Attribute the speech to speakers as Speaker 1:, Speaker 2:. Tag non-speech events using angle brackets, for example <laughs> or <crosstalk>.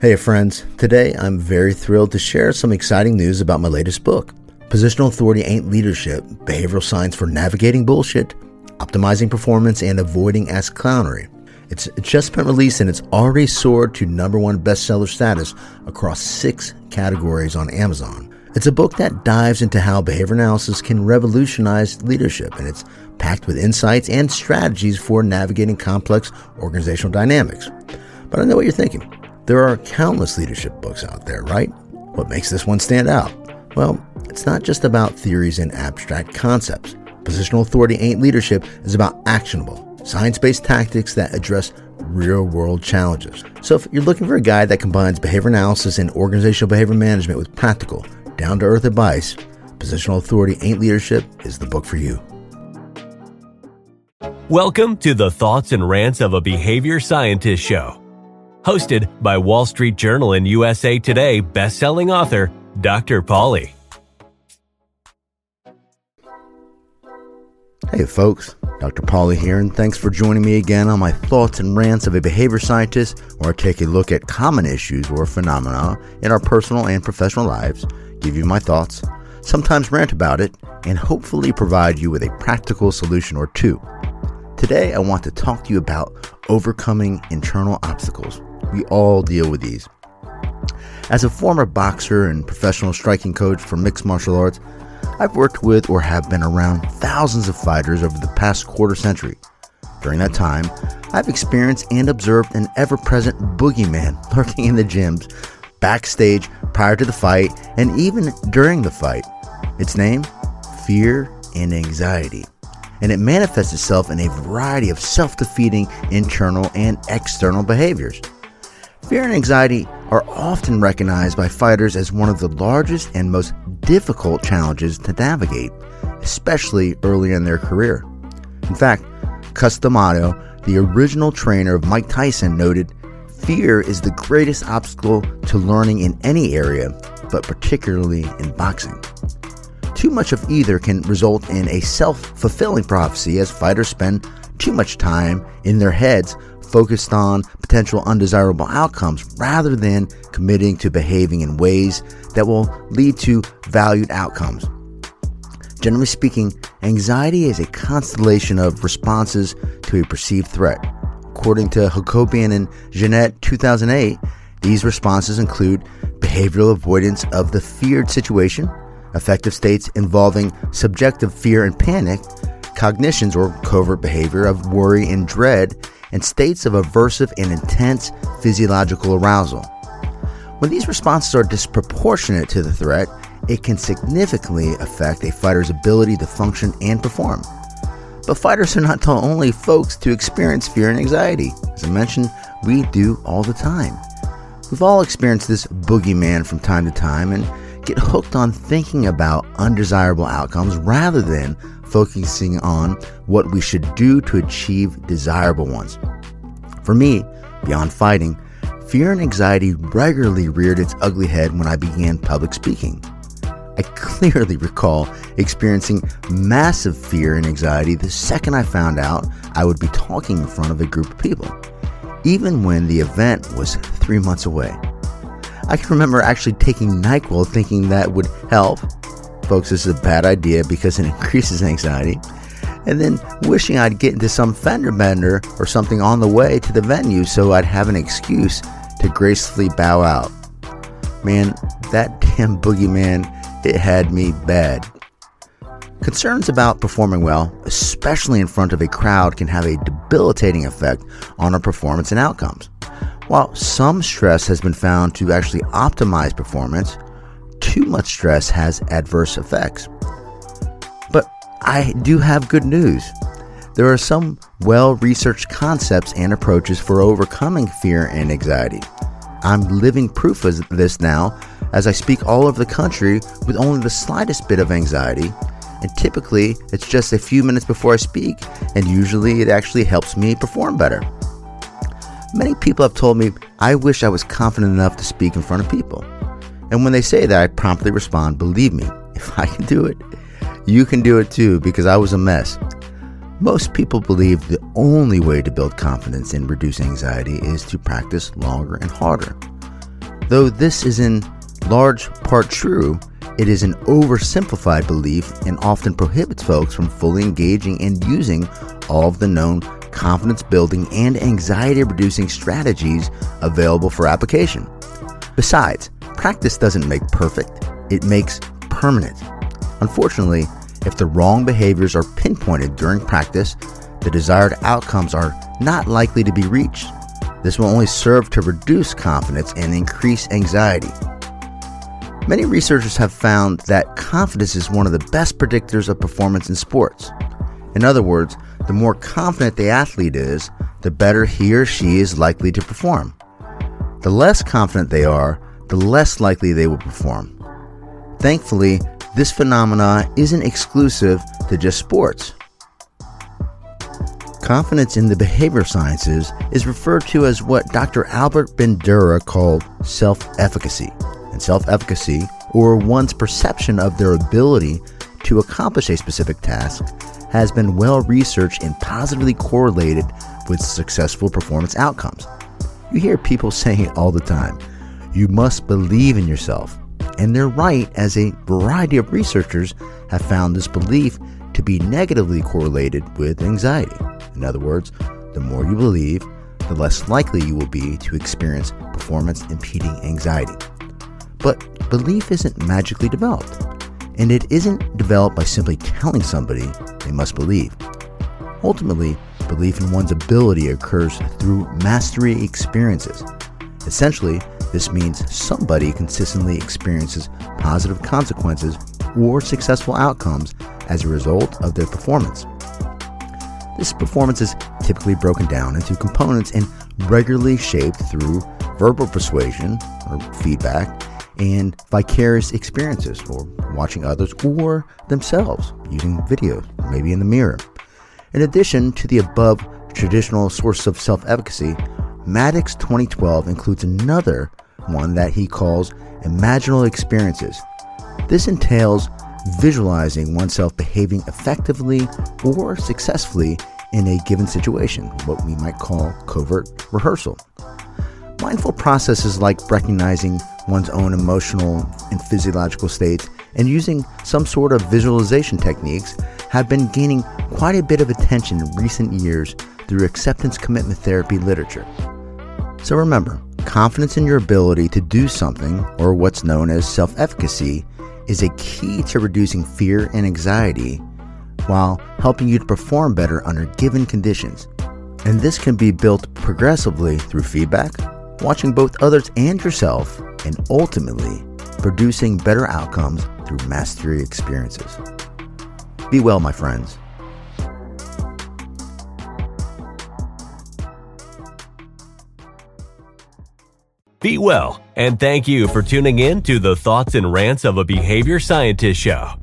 Speaker 1: Hey, friends. Today I'm very thrilled to share some exciting news about my latest book Positional Authority Ain't Leadership Behavioral Science for Navigating Bullshit, Optimizing Performance, and Avoiding Ass Clownery. It's just been released and it's already soared to number one bestseller status across six categories on Amazon. It's a book that dives into how behavior analysis can revolutionize leadership, and it's packed with insights and strategies for navigating complex organizational dynamics. But I know what you're thinking. There are countless leadership books out there, right? What makes this one stand out? Well, it's not just about theories and abstract concepts. Positional authority ain't leadership is about actionable, science based tactics that address real world challenges. So, if you're looking for a guide that combines behavior analysis and organizational behavior management with practical, down to earth advice, Positional Authority Ain't Leadership is the book for you.
Speaker 2: Welcome to the Thoughts and Rants of a Behavior Scientist Show hosted by Wall Street Journal and USA Today best-selling author Dr. Paulie.
Speaker 1: Hey folks, Dr. Paulie here, and thanks for joining me again on my thoughts and rants of a behavior scientist, where I take a look at common issues or phenomena in our personal and professional lives, give you my thoughts, sometimes rant about it, and hopefully provide you with a practical solution or two. Today, I want to talk to you about overcoming internal obstacles. We all deal with these. As a former boxer and professional striking coach for mixed martial arts, I've worked with or have been around thousands of fighters over the past quarter century. During that time, I've experienced and observed an ever present boogeyman <laughs> lurking in the gyms, backstage, prior to the fight, and even during the fight. Its name? Fear and anxiety. And it manifests itself in a variety of self defeating internal and external behaviors. Fear and anxiety are often recognized by fighters as one of the largest and most difficult challenges to navigate, especially early in their career. In fact, Cus D'Amato, the original trainer of Mike Tyson, noted fear is the greatest obstacle to learning in any area, but particularly in boxing. Too much of either can result in a self fulfilling prophecy as fighters spend too much time in their heads focused on potential undesirable outcomes rather than committing to behaving in ways that will lead to valued outcomes. Generally speaking, anxiety is a constellation of responses to a perceived threat. According to Hakobian and Jeanette 2008, these responses include behavioral avoidance of the feared situation, affective states involving subjective fear and panic, cognitions or covert behavior of worry and dread, and states of aversive and intense physiological arousal. When these responses are disproportionate to the threat, it can significantly affect a fighter's ability to function and perform. But fighters are not the only folks to experience fear and anxiety. As I mentioned, we do all the time. We've all experienced this boogeyman from time to time and get hooked on thinking about undesirable outcomes rather than focusing on what we should do to achieve desirable ones. For me, beyond fighting, fear and anxiety regularly reared its ugly head when I began public speaking. I <laughs> clearly recall experiencing massive fear and anxiety the second I found out I would be talking in front of a group of people, even when the event was three months away. I can remember actually taking NyQuil thinking that would help, folks, this is a bad idea because it <laughs> increases anxiety. And then wishing I'd get into some fender bender or something on the way to the venue so I'd have an excuse to gracefully bow out. Man, that <laughs> damn boogeyman, it had me bad. Concerns about performing well, especially in front of a crowd, can have a debilitating effect on our performance and outcomes. While some stress has been found to actually optimize performance, too much stress has adverse effects. But I do have good news. There are some well researched concepts and approaches for overcoming fear and anxiety. I'm living proof of this now as I speak all over the country with only the slightest bit of anxiety. And typically, it's just a few minutes before I speak, and usually it actually helps me perform better. Many people have told me, I wish I was confident enough to speak in front of people. And when they say that, I promptly respond, Believe me, <laughs> if I can do it, you can do it too, because I was a mess. Most people believe the only way to build confidence and reduce anxiety is to practice longer and harder. Though this is in large part true, it is an oversimplified belief and often prohibits folks from fully engaging and using all of the known confidence building and anxiety reducing strategies available for application. Besides, practice doesn't make perfect, it makes permanent. Unfortunately, if the wrong behaviors are pinpointed during practice, the desired outcomes are not likely to be reached. This will only serve to reduce confidence and increase anxiety. Many researchers have found that confidence is one of the best predictors of performance in sports. In other words, the more confident the athlete is, the better he or she is likely to perform. The less confident they are, the less likely they will perform. Thankfully, this phenomena isn't exclusive to just sports. Confidence in the behavior sciences is referred to as what Dr. Albert Bandura called self efficacy. And self efficacy, or one's perception of their ability to accomplish a specific task, has been well researched and positively correlated with successful performance outcomes. You hear people <laughs> saying it all the time you must believe in yourself. And they're right, as a variety of researchers have found this belief to be negatively correlated with anxiety. In other words, the more you believe, the less likely you will be to experience performance impeding anxiety. But belief isn't magically developed, and it isn't developed by simply telling somebody they must believe. Ultimately, belief in one's ability occurs through mastery experiences. Essentially, this means somebody consistently experiences positive consequences or successful outcomes as a result of their performance. This performance is typically broken down into components and regularly shaped through verbal persuasion or feedback and vicarious experiences or watching others or themselves using videos, maybe in the mirror. In addition to the above traditional source of self efficacy, Maddux 2012 includes another one that he calls imaginal experiences. This entails visualizing oneself behaving effectively or successfully in a given situation, what we might call covert rehearsal. Mindful processes like recognizing one's own emotional and physiological states and using some sort of visualization techniques have been gaining quite a bit of attention in recent years through acceptance commitment therapy literature. So remember, confidence in your ability to do something, or what's known as self efficacy, is a key to reducing fear and anxiety while helping you to perform better under given conditions. And this can be built progressively through feedback, watching both others and yourself, and ultimately producing better outcomes through mastery experiences. Be well, my friends.
Speaker 2: Be well, and thank you for tuning in to the Thoughts and Rants of a Behavior Scientist show.